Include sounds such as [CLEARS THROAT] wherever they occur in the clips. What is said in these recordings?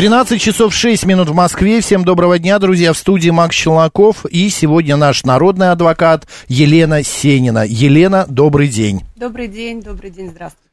13 часов 6 минут в Москве. Всем доброго дня, друзья. В студии Макс Челноков. И сегодня наш народный адвокат Елена Сенина. Елена, добрый день. Добрый день, добрый день, здравствуйте.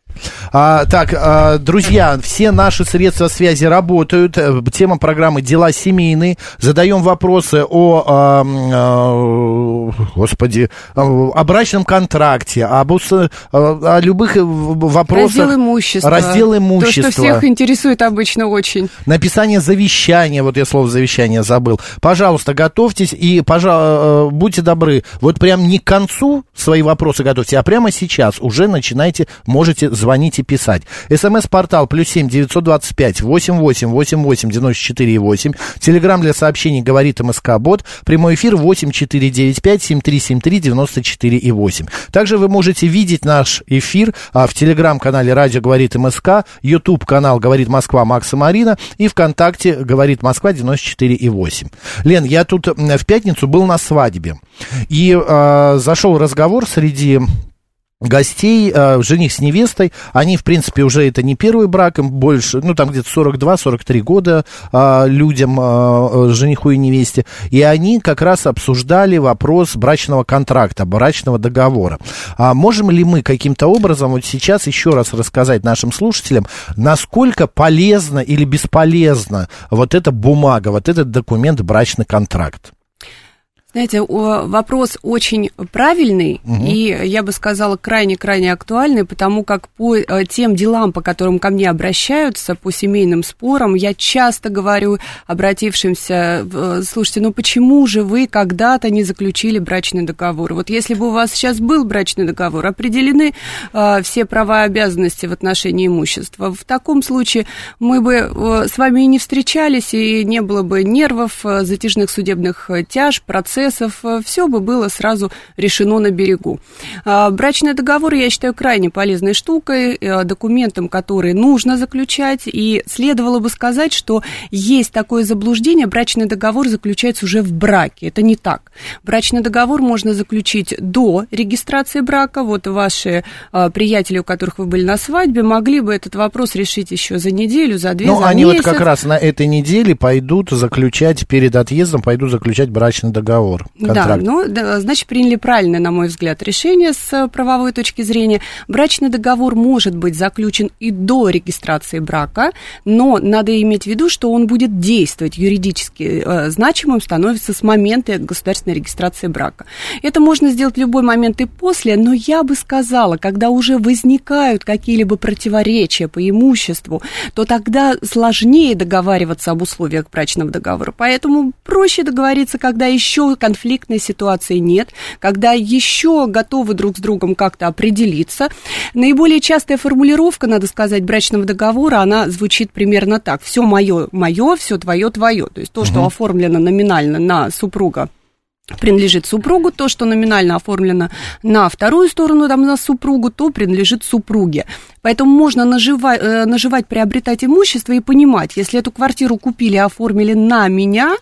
А, так, а, друзья, все наши средства связи работают. Э, тема программы «Дела семейные». Задаем вопросы о, а, а, господи, о брачном контракте, об, о, о любых вопросах. Раздел имущества. Раздел имущества. То, что всех интересует обычно очень. Написание завещания, вот я слово завещание забыл. Пожалуйста, готовьтесь и, пожалуйста, будьте добры, вот прям не к концу свои вопросы готовьте, а прямо сейчас уже начинайте, можете звонить и писать. СМС-портал плюс семь девятьсот двадцать пять восемь восемь восемь восемь девяносто четыре восемь. Телеграмм для сообщений говорит МСК Бот. Прямой эфир восемь четыре девять пять семь три семь три девяносто четыре и восемь. Также вы можете видеть наш эфир а, в телеграм-канале Радио говорит МСК, YouTube канал говорит Москва Макса Марина и ВКонтакте говорит Москва 94 и 8. Лен, я тут в пятницу был на свадьбе и э, зашел разговор среди гостей, э, жених с невестой, они, в принципе, уже это не первый брак, им больше, ну, там где-то 42-43 года э, людям, э, жениху и невесте, и они как раз обсуждали вопрос брачного контракта, брачного договора. А можем ли мы каким-то образом вот сейчас еще раз рассказать нашим слушателям, насколько полезно или бесполезно вот эта бумага, вот этот документ брачный контракт? Знаете, вопрос очень правильный угу. и, я бы сказала, крайне-крайне актуальный, потому как по э, тем делам, по которым ко мне обращаются, по семейным спорам, я часто говорю обратившимся, э, слушайте, ну почему же вы когда-то не заключили брачный договор? Вот если бы у вас сейчас был брачный договор, определены э, все права и обязанности в отношении имущества, в таком случае мы бы э, с вами и не встречались, и не было бы нервов, э, затяжных судебных тяж, процессов, процессов, э, все бы было сразу решено на берегу. А, брачный договор я считаю крайне полезной штукой, э, документом, который нужно заключать, и следовало бы сказать, что есть такое заблуждение, брачный договор заключается уже в браке. Это не так. Брачный договор можно заключить до регистрации брака. Вот ваши а, приятели, у которых вы были на свадьбе, могли бы этот вопрос решить еще за неделю, за две, Ну, за они месяц. вот как раз на этой неделе пойдут заключать, перед отъездом пойдут заключать брачный договор договор, контракт. Да, ну, да, значит, приняли правильное, на мой взгляд, решение с э, правовой точки зрения. Брачный договор может быть заключен и до регистрации брака, но надо иметь в виду, что он будет действовать юридически э, значимым, становится с момента государственной регистрации брака. Это можно сделать в любой момент и после, но я бы сказала, когда уже возникают какие-либо противоречия по имуществу, то тогда сложнее договариваться об условиях брачного договора. Поэтому проще договориться, когда еще конфликтной ситуации нет, когда еще готовы друг с другом как-то определиться. Наиболее частая формулировка, надо сказать, брачного договора, она звучит примерно так. Все мое, мое, все твое, твое. То есть то, что угу. оформлено номинально на супруга принадлежит супругу, то, что номинально оформлено на вторую сторону, там, на супругу, то принадлежит супруге. Поэтому можно наживать, э, наживать, приобретать имущество и понимать, если эту квартиру купили оформили на меня,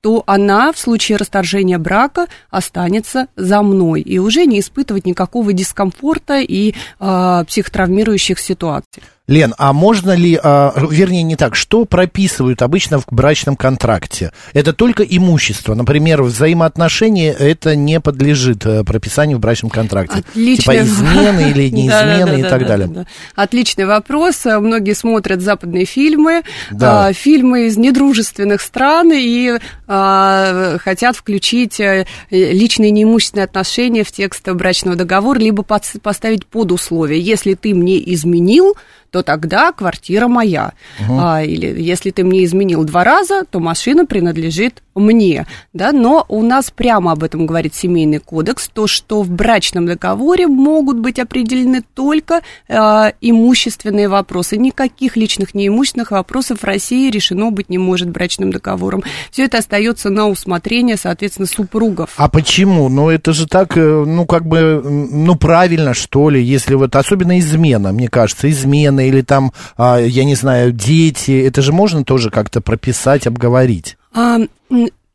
то она в случае расторжения брака останется за мной и уже не испытывать никакого дискомфорта и э, психотравмирующих ситуаций. Лен, а можно ли, а, вернее, не так, что прописывают обычно в брачном контракте? Это только имущество. Например, взаимоотношения это не подлежит э, прописанию в брачном контракте. Отличный... Типа измены или [LAUGHS] не измены и так далее. Отличный вопрос. Многие смотрят западные фильмы, а, фильмы из недружественных стран и а, хотят включить э, личные неимущественные отношения в текст брачного договора, либо поставить под условие. Если ты мне изменил, то тогда квартира моя. Угу. А, или если ты мне изменил два раза, то машина принадлежит мне. Да? Но у нас прямо об этом говорит Семейный кодекс, то, что в брачном договоре могут быть определены только э, имущественные вопросы. Никаких личных неимущественных вопросов в России решено быть не может брачным договором. Все это остается на усмотрение, соответственно, супругов. А почему? Ну, это же так, э, ну, как бы, ну, правильно, что ли, если вот, особенно измена, мне кажется, измена или там, а, я не знаю, дети, это же можно тоже как-то прописать, обговорить. А,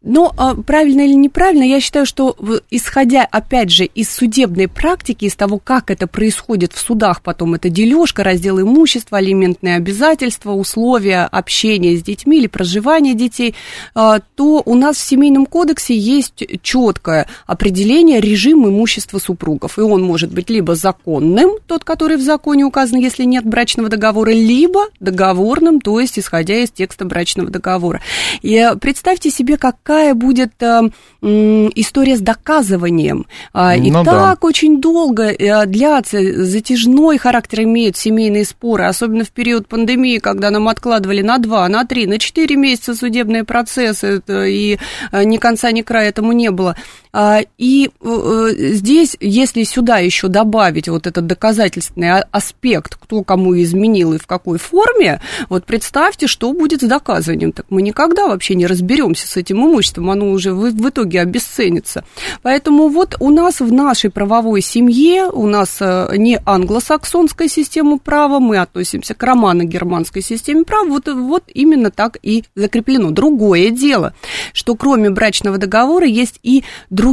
но а, правильно или неправильно, я считаю, что исходя, опять же, из судебной практики, из того, как это происходит в судах, потом это дележка, раздел имущества, алиментные обязательства, условия общения с детьми или проживания детей, а, то у нас в Семейном кодексе есть четкое определение режима имущества супругов. И он может быть либо законным, тот, который в законе указан, если нет брачного договора, либо договорным, то есть исходя из текста брачного договора. И представьте себе, какая какая будет э, история с доказыванием. А, и ну, так да. очень долго э, длятся, затяжной характер имеют семейные споры, особенно в период пандемии, когда нам откладывали на два, на три, на четыре месяца судебные процессы, и э, ни конца, ни края этому не было. А, и здесь, если сюда еще добавить вот этот доказательственный аспект, кто кому изменил и в какой форме, вот представьте, что будет с доказыванием. Так мы никогда вообще не разберемся с этим имуществом оно уже в, в итоге обесценится. Поэтому вот у нас в нашей правовой семье, у нас э, не англосаксонская система права, мы относимся к романо-германской системе права, вот, вот именно так и закреплено. Другое дело, что кроме брачного договора есть и другие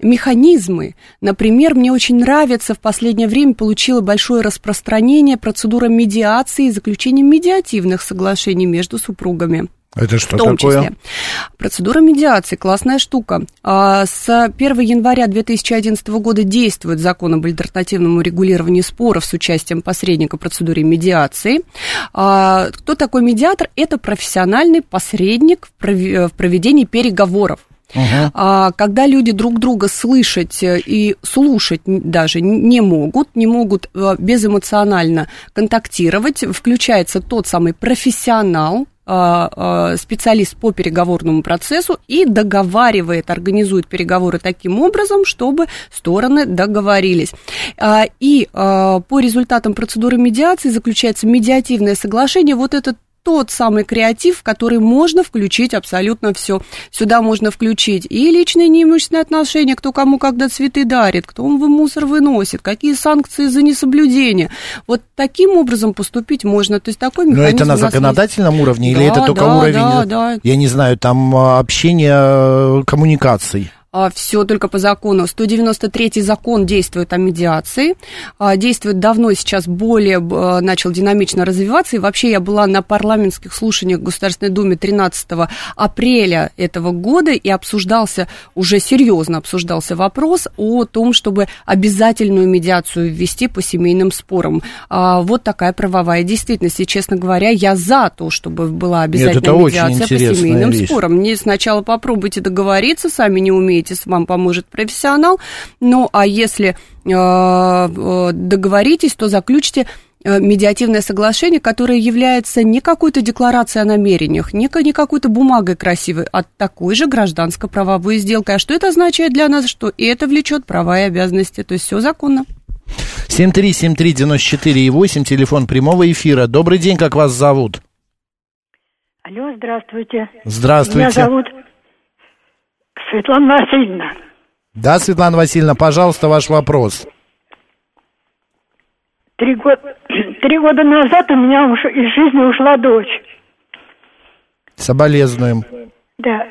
механизмы. Например, мне очень нравится, в последнее время получила большое распространение процедура медиации и заключения медиативных соглашений между супругами. Это что в том такое? Числе. Процедура медиации, классная штука. А, с 1 января 2011 года действует закон об альтернативном урегулировании споров с участием посредника в процедуре медиации. А, кто такой медиатор? Это профессиональный посредник в проведении переговоров. Uh-huh. Когда люди друг друга слышать и слушать даже не могут, не могут а, безэмоционально контактировать, включается тот самый профессионал, а, а, специалист по переговорному процессу и договаривает, организует переговоры таким образом, чтобы стороны договорились. А, и по результатам процедуры медиации заключается медиативное соглашение. Вот этот тот самый креатив, в который можно включить абсолютно все. Сюда можно включить и личные неимущественные отношения, кто кому когда цветы дарит, кто он мусор выносит, какие санкции за несоблюдение. Вот таким образом поступить можно. То есть такой механизм. Но это на законодательном есть. уровне или это только да, уровень, да, да. я не знаю, там общения, э, коммуникаций? А, все только по закону. 193 закон действует о медиации, а, действует давно, сейчас более а, начал динамично развиваться, и вообще я была на парламентских слушаниях в Государственной Думе 13 апреля этого года, и обсуждался, уже серьезно обсуждался вопрос о том, чтобы обязательную медиацию ввести по семейным спорам. Вот такая правовая действительность, и, честно говоря, я за то, чтобы была обязательная Нет, медиация по семейным вещь. спорам. Мне сначала попробуйте договориться, сами не умеете договоритесь, вам поможет профессионал. Ну, а если э, э, договоритесь, то заключите э, медиативное соглашение, которое является не какой-то декларацией о намерениях, не, не какой-то бумагой красивой, а такой же гражданско-правовой сделкой. А что это означает для нас? Что и это влечет права и обязанности. То есть все законно. 7373948, телефон прямого эфира. Добрый день, как вас зовут? Алло, здравствуйте. Здравствуйте. Меня зовут Светлана Васильевна. Да, Светлана Васильевна, пожалуйста, ваш вопрос. Три, год, три года назад у меня уж, из жизни ушла дочь. Соболезнуем. Да.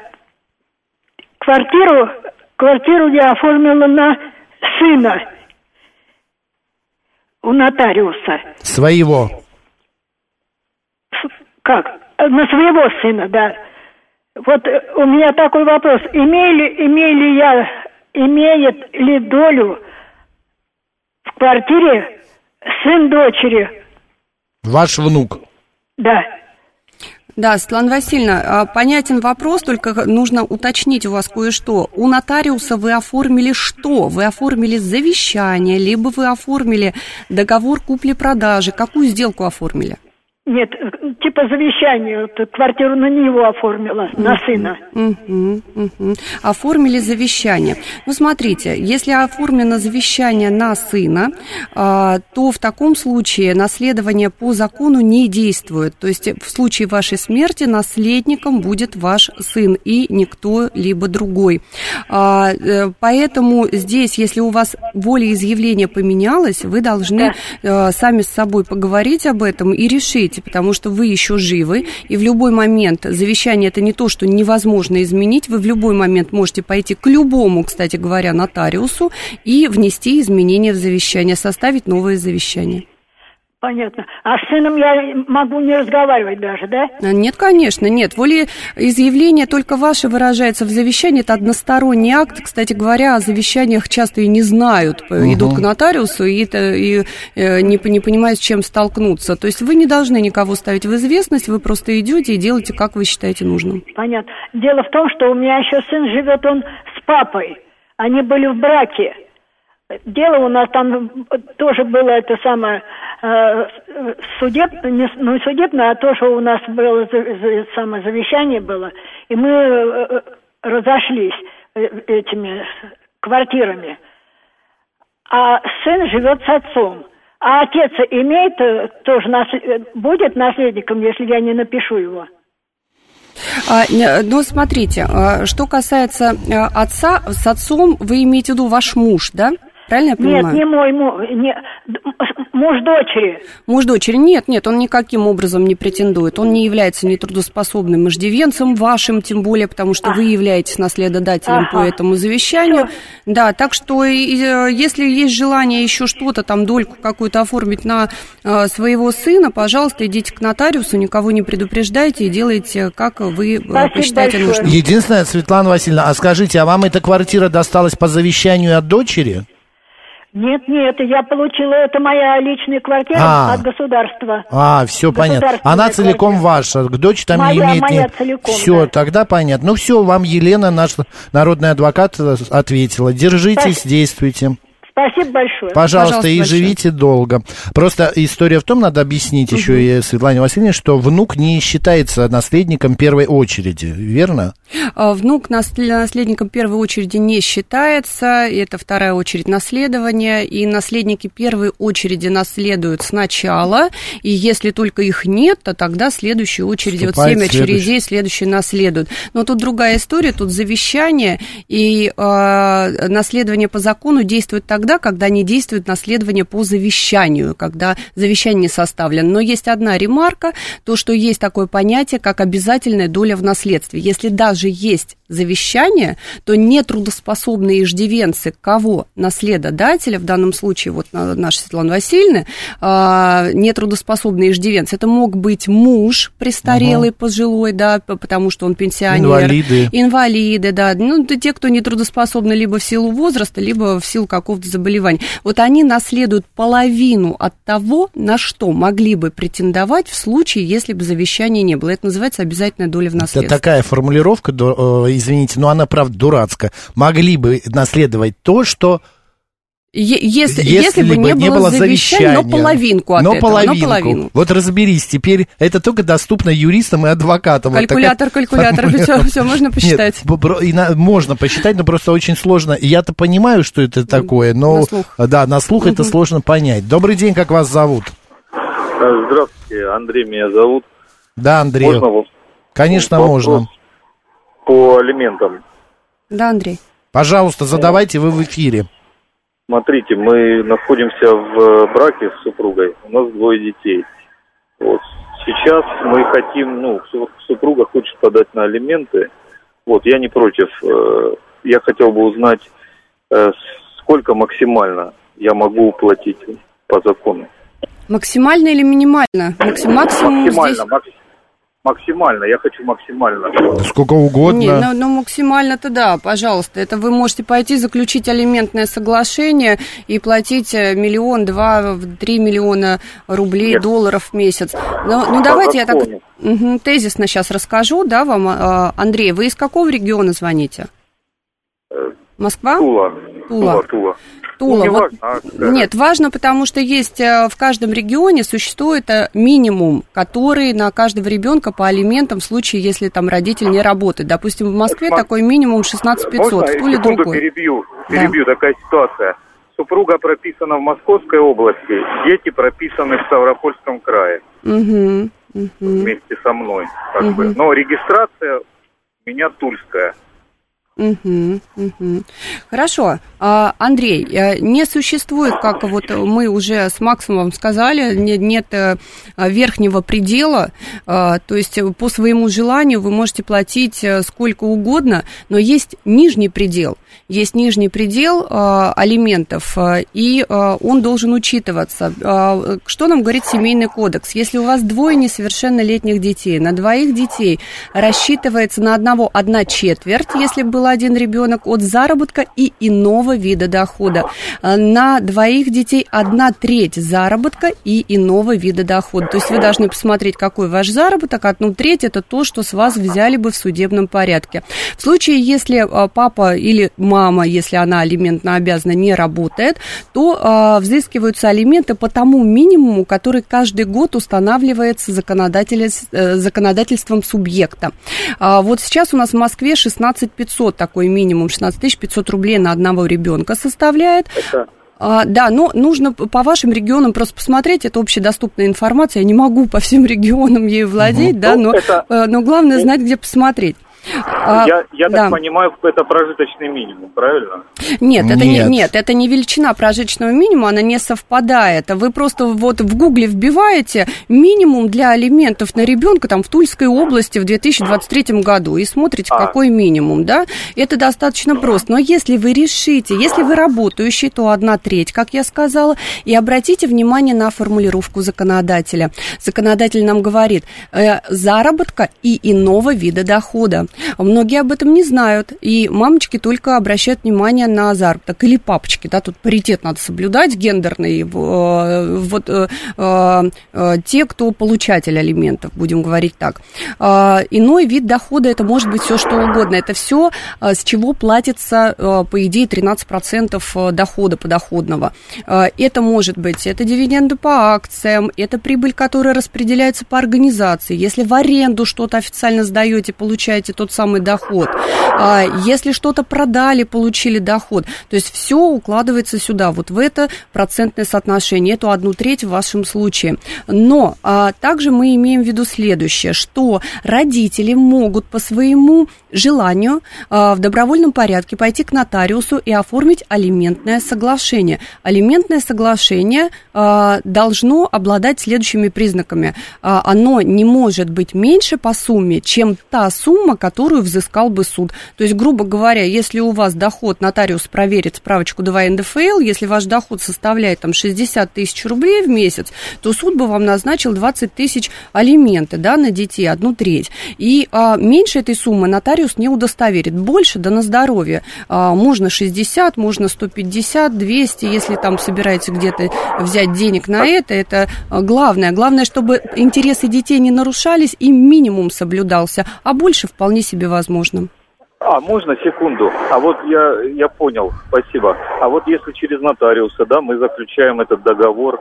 Квартиру, квартиру я оформила на сына у нотариуса. Своего? Как? На своего сына, да. Вот э, у меня такой вопрос. Имею имею ли я, имеет ли долю в квартире сын дочери? Ваш внук? Да. Да, Светлана Васильевна, а, понятен вопрос, только нужно уточнить у вас кое-что. У нотариуса вы оформили что? Вы оформили завещание, либо вы оформили договор купли-продажи. Какую сделку оформили? Нет, типа завещание, вот, квартиру на него оформила, на сына. Оформили завещание. Ну, смотрите, если оформлено завещание на сына, а, то в таком случае наследование по закону не действует. То есть в случае вашей смерти наследником будет ваш сын и никто либо другой. А, э, Поэтому здесь, если у вас волеизъявление поменялось, вы должны э, сами с собой поговорить об этом и решить, потому что вы еще живы, и в любой момент завещание это не то, что невозможно изменить, вы в любой момент можете пойти к любому, кстати говоря, нотариусу и внести изменения в завещание, составить новое завещание. Понятно. А с сыном я могу не разговаривать даже, да? А, Нет, конечно, нет. Волеизъявление только ваше выражается в завещании. Это односторонний акт. Кстати говоря, о завещаниях часто и не знают. Идут к нотариусу и, это- и, э, не, не понимают, с чем столкнуться. То есть вы не должны никого ставить в известность, вы просто идете и делаете, как вы считаете нужным. Понятно. Дело в том, что у меня еще сын живет, он с папой. Они были в браке. Дело у нас там тоже было это самое э, не, ну, судебное, а то, что у нас было самое завещание было, и мы э, э, разошлись э, этими квартирами. А сын живет с отцом. А отец имеет тоже будет наследником, если я не напишу его. А, ну, смотрите, что касается отца, с отцом вы имеете в виду ваш муж, да? Правильно я понимаю? Нет, не мой муж, не, муж дочери. Муж дочери? Нет, нет, он никаким образом не претендует. Он не является нетрудоспособным иждивенцем вашим, тем более, потому что вы являетесь наследодателем по Ага. этому завещанию. Да, так что если есть желание еще что-то, там, дольку какую-то оформить на э, своего сына, пожалуйста, идите к нотариусу, никого не предупреждайте и делайте, как вы э, Спасибо посчитаете большое. нужным. Единственное, Светлана Васильевна, а скажите, а вам эта квартира досталась по завещанию от дочери? Нет, нет, я получила, это моя личная квартира А. от государства. А, все понятно. Она целиком квартира. ваша, к дочь там не Моя- имеет... моя целиком, Все, да. тогда понятно. Ну все, вам Елена, наш народный адвокат, э, ответила. Держитесь, Спасибо. действуйте. Спасибо большое. Пожалуйста, Пожалуйста, и большое. живите долго. Просто история в том, надо объяснить еще и Светлане Васильевне, что внук не считается наследником первой очереди, верно? А, Внук нас- наследником первой очереди не считается, это вторая очередь наследования, и наследники первой очереди наследуют сначала, и если только их нет, то тогда следующие очереди, вот Вступает семь следующий. очередей, следующие наследуют. Но тут другая история, тут завещание, и э, наследование по закону действует тогда, когда не действует наследование по завещанию, когда завещание составлено. Но есть одна ремарка, то, что есть такое понятие, как обязательная доля в наследстве. Если даже есть завещание, то нетрудоспособные иждивенцы кого? Наследодателя, в данном случае вот на- наша Светлана Васильевна, а, нетрудоспособные иждивенцы. Это мог быть муж престарелый, пожилой, да, потому что он пенсионер. Инвалиды. Инвалиды, да. Ну, это те, кто нетрудоспособны либо в силу возраста, либо в силу какого-то заболевания. Вот они наследуют половину от того, на что могли бы претендовать в случае, если бы завещания не было. Это называется обязательная доля в Это наследстве. такая формулировка, э, извините, но она, правда, дурацкая. Могли бы наследовать то, что Е- если, если, бы не было, завещания, но половинку от но этого, половинку. но половину. Вот разберись, теперь это только доступно юристам и адвокатам. Вот Калькулятор, такая калькулятор, формулировка. все, можно посчитать. Нет, и на- можно посчитать, но просто очень сложно. Я-то понимаю, что это такое, но... На слух. Да, на слух это сложно понять. Добрый день, как вас зовут? Здравствуйте, Андрей меня зовут. Да, Андрей. Можно вот Конечно, вопрос можно. По алиментам. Да, Андрей. Пожалуйста, задавайте, вы в эфире. Смотрите, мы находимся в браке с супругой. У нас двое детей. Вот. Сейчас мы хотим, ну, су- супруга хочет подать на алименты. Вот, я не против. Э, Я хотел бы узнать, э, сколько максимально я могу уплатить по закону. Максимально или минимально? Максим- максимум Максимально, здесь... макс- Максимально, я хочу максимально. Сколько угодно. Не, ну, ну максимально-то да, пожалуйста. Это вы можете пойти заключить алиментное соглашение и платить э, миллион, два, три миллиона рублей, Нет. долларов в месяц. Ну, ну давайте я так мгм, тезисно сейчас расскажу, да, вам, э, Андрей. Вы из какого региона звоните? Москва? Тула. Тула. Тула, Тула. Тула. Ну, не Вот- важно, а, да. Нет, важно, потому что есть э, в каждом регионе существует э, минимум, который на каждого ребенка по алиментам в случае, если там родитель не работает. Допустим, в Москве Сма- такой минимум 16 500, Можно в Туле секунду другой. перебью? Да. Перебью, такая ситуация. Супруга прописана в Московской области, дети прописаны в Ставропольском крае Мгм, мгм. вместе со мной. Как бы. Но регистрация у меня тульская. Мгм, мгм. Хорошо. А, Андрей, э, не существует, как вот мы уже с Максимом сказали, не- нет э, верхнего предела, а, то есть по своему желанию вы можете платить э, сколько угодно, но есть нижний предел. Есть нижний предел алиментов, и он должен учитываться. Что нам говорит Семейный кодекс? Если у вас двое несовершеннолетних детей, на двоих детей рассчитывается на одного одна четверть, если был один ребенок, от заработка и иного вида дохода. А, На двоих детей одна треть заработка и иного вида дохода. То есть вы должны посмотреть, какой ваш заработок. Одну треть это то, что с вас взяли бы в судебном порядке. В случае, если а, папа или мама, если она алиментно обязана, не работает, то а, взыскиваются алименты по тому минимуму, который каждый год устанавливается э, законодательством субъекта. А, Вот сейчас у нас в Москве 16 500 такой минимум, 16 500 рублей на одного ребенка составляет. Это А, да, но нужно по вашим регионам просто посмотреть, это общедоступная информация, я не могу по всем регионам ею владеть, да, Ну, но, это- э, но главное знать, где посмотреть. А, я, я да. так понимаю, это прожиточный минимум, правильно? Нет, это не, Нет. нет, это не величина прожиточного минимума, она не совпадает. Вы просто вот в Гугле вбиваете минимум для алиментов на ребенка там в Тульской области в 2023 году и смотрите, А. какой минимум, да? Это достаточно просто. Но если вы решите, если вы работающий, то одна треть, как я сказала, и обратите внимание на формулировку законодателя. Законодатель нам говорит э, заработка и иного вида дохода. Многие об этом не знают, и мамочки только обращают внимание на заработок, или папочки, да, тут паритет надо соблюдать, гендерный, э, вот э, э, те, кто получатель алиментов, будем говорить так. Иной вид дохода, это может быть все что угодно, это все, с чего платится, по идее, 13% дохода подоходного. Это может быть, это дивиденды по акциям, это прибыль, которая распределяется по организации. Если в аренду что-то официально сдаете, получаете тот самый доход. А Если что-то продали, получили доход. То есть все укладывается сюда, вот в это процентное соотношение, эту одну треть в вашем случае. Но а, также мы имеем в виду следующее, что родители могут по своему желанию а, в добровольном порядке пойти к нотариусу и оформить алиментное соглашение. Алиментное соглашение а, должно обладать следующими признаками. А, оно не может быть меньше по сумме, чем та сумма, которую взыскал бы суд. То есть, грубо говоря, если у вас доход, нотариус проверит справочку 2 НДФЛ, если ваш доход составляет там 60 тысяч рублей в месяц, то суд бы вам назначил 20 тысяч алименты да, на детей, одну треть. И а, меньше этой суммы нотариус не удостоверит. Больше, да на здоровье. А, можно 60, можно 150, 200, если там собираете где-то взять денег на это, это а, главное. Главное, чтобы интересы детей не нарушались и минимум соблюдался, а больше вполне себе возможно. А, можно секунду? А вот я, я понял, спасибо. А вот если через нотариуса, да, мы заключаем этот договор,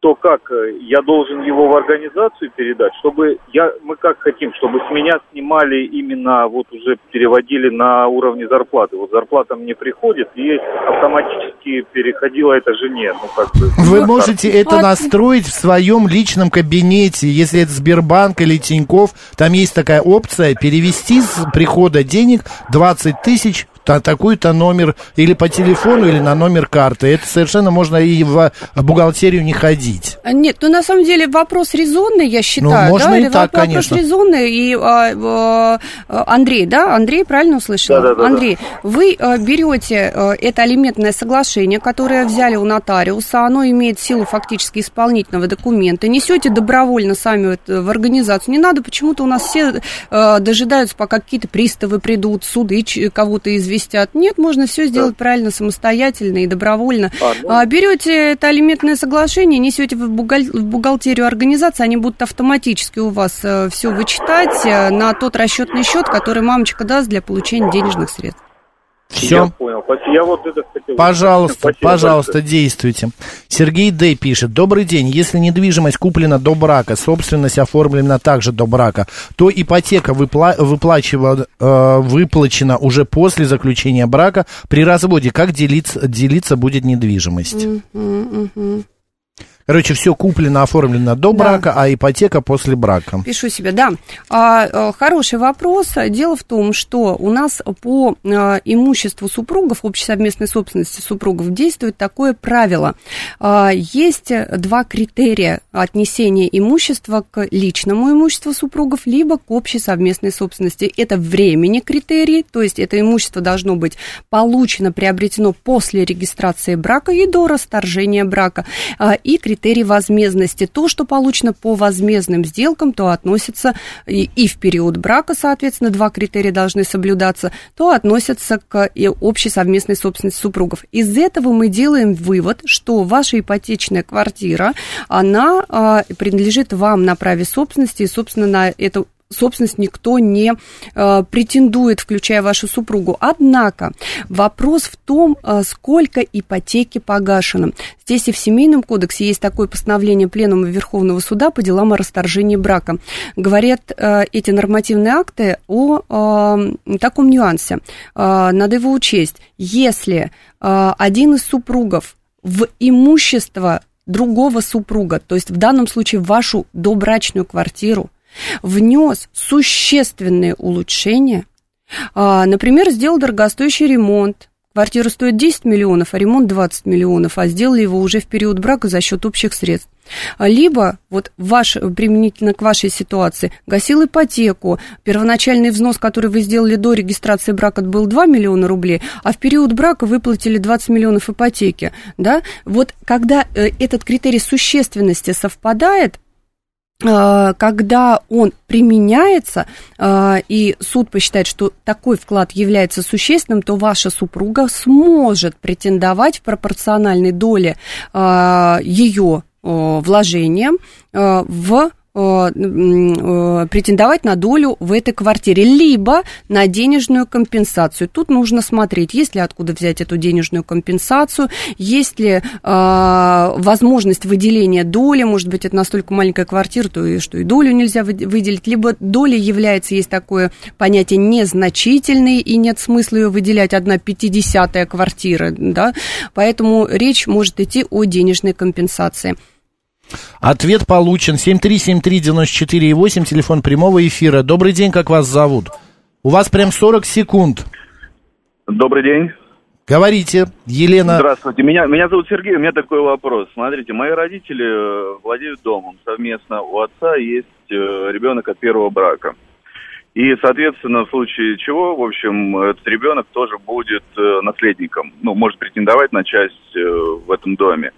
то как, э, я должен его в организацию передать, чтобы я, мы как хотим, чтобы с меня снимали именно, вот уже переводили на уровне зарплаты. Вот зарплата мне приходит, и автоматически переходила это жене. Ну, как бы, Вы на можете это настроить в своем личном кабинете, если это Сбербанк или Тиньков, там есть такая опция перевести с прихода денег 20 тысяч в та- такой-то номер или по телефону, или на номер карты. Это совершенно можно и в бухгалтерию не ходить. А, Нет, ну на самом деле вопрос резонный, я считаю. Ну, можно да, и или так, вопрос конечно. резонный. И а, а, Андрей, да, Андрей, правильно услышала? Да-да-да-да. Андрей, вы а, берете а, это алиментное соглашение, которое взяли у нотариуса, оно имеет силу фактически исполнительного документа, несете добровольно сами это в организацию. Не надо, почему-то у нас все а, дожидаются, пока какие-то приставы придут, суды кого-то известят. Нет, можно все сделать правильно, самостоятельно и добровольно. А, ну. А, берете это алиментное соглашение, несете в, бухгал- в бухгалтерию организации, они будут автоматически у вас все вычитать э, на тот расчетный счет, который мамочка даст для получения денежных средств. Я Все. понял. Спасибо. Я вот это хотел... Пожалуйста, Спасибо пожалуйста, большое. действуйте. Сергей Д. пишет. Добрый день. Если недвижимость куплена до брака, собственность оформлена также до брака, то ипотека выпла- выплачива- э, выплачена уже после заключения брака. При разводе как делиться, делиться будет недвижимость? Короче, все куплено, оформлено до Да. брака, а ипотека после брака. Пишу себе, да. А, э, хороший вопрос. Дело в том, что у нас по э, имуществу супругов, общей совместной собственности супругов, действует такое правило. А, Есть два критерия отнесения имущества к личному имуществу супругов, либо к общей совместной собственности. Это времени критерий, то есть это имущество должно быть получено, приобретено после регистрации брака и до расторжения брака. А, И критерий возмездности. То, что получено по возмездным сделкам, то относится и, и в период брака, соответственно, два критерия должны соблюдаться, то относятся к общей совместной собственности супругов. Из этого мы делаем вывод, что ваша ипотечная квартира, она а, принадлежит вам на праве собственности, и, собственно, на эту собственность никто не э, претендует, включая вашу супругу. Однако вопрос в том, э, сколько ипотеки погашено. Здесь и в Семейном кодексе есть такое постановление Пленума Верховного суда по делам о расторжении брака. Говорят э, эти нормативные акты о э, таком нюансе. Э, надо его учесть. Если э, один из супругов в имущество другого супруга, то есть в данном случае вашу добрачную квартиру, внес существенные улучшения, а, например, сделал дорогостоящий ремонт, квартира стоит 10 миллионов, а ремонт 20 миллионов, а сделали его уже в период брака за счет общих средств. А, Либо, вот ваш, применительно к вашей ситуации, гасил ипотеку, первоначальный взнос, который вы сделали до регистрации брака, был 2 миллиона рублей, а в период брака выплатили 20 миллионов ипотеки, да, вот когда э, этот критерий существенности совпадает, когда он применяется, э, и суд посчитает, что такой вклад является существенным, то ваша супруга сможет претендовать в пропорциональной доле э, ее вложениям э, в э, э, претендовать на долю в этой квартире, либо на денежную компенсацию. Тут нужно смотреть, есть ли откуда взять эту денежную компенсацию, есть ли э, возможность выделения доли, может быть, это настолько маленькая квартира, то и что и долю нельзя вы- выделить, либо доля является, есть такое понятие незначительной, и нет смысла ее выделять, одна пятидесятая квартира, да, поэтому речь может идти о денежной компенсации. Ответ получен. 7373948, телефон прямого эфира. Добрый день, как вас зовут? У вас прям 40 секунд. Добрый день. Говорите, Елена. Здравствуйте. Меня, меня зовут Сергей. У меня такой вопрос. Смотрите, мои родители э, владеют домом. Совместно у отца есть э, ребенок от первого брака. И, соответственно, в случае чего, в общем, этот ребенок тоже будет э, наследником. Ну, может претендовать на часть в этом доме.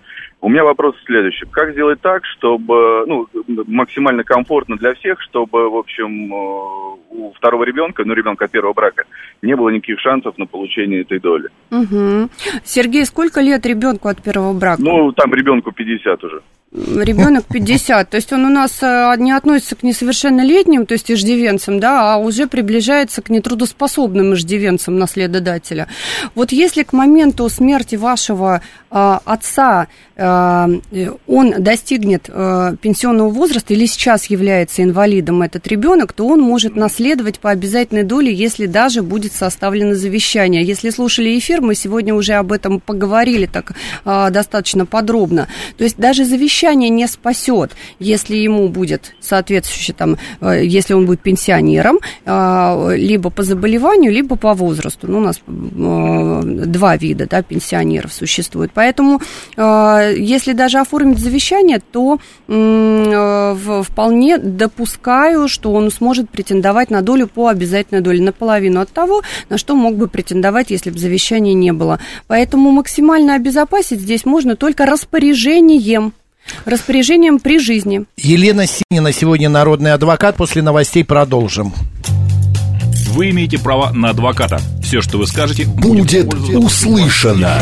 У меня вопрос следующий. Как сделать так, чтобы, ну, максимально комфортно для всех, чтобы, в общем, э, у второго ребенка, ну, ребенка от первого брака, не было никаких шансов на получение этой доли? Мгм. Сергей, сколько лет ребенку от первого брака? Ну, там ребенку 50 уже. Ребенок 50, то есть он у нас э, не относится к несовершеннолетним, то есть иждивенцам, да, а уже приближается к нетрудоспособным иждивенцам наследодателя. Вот если к моменту смерти вашего э, отца э, он достигнет пенсионного возраста или сейчас является инвалидом этот ребенок, то он может наследовать по обязательной доле, если даже будет составлено завещание. Если слушали эфир, мы сегодня уже об этом поговорили так достаточно подробно. То есть даже завещание завещание не спасет, если ему будет соответствующий там, э, если он будет пенсионером, э, либо по заболеванию, либо по возрасту. Ну, у нас э, два вида, да, пенсионеров существует. Поэтому, если даже оформить завещание, то вполне допускаю, что он сможет претендовать на долю по обязательной доле, наполовину от того, на что мог бы претендовать, если бы завещания не было. Поэтому максимально обезопасить здесь можно только распоряжением. Распоряжением при жизни. Елена Синина сегодня народный адвокат. После новостей продолжим. Вы имеете право на адвоката. Все, что вы скажете, будет, будет услышано.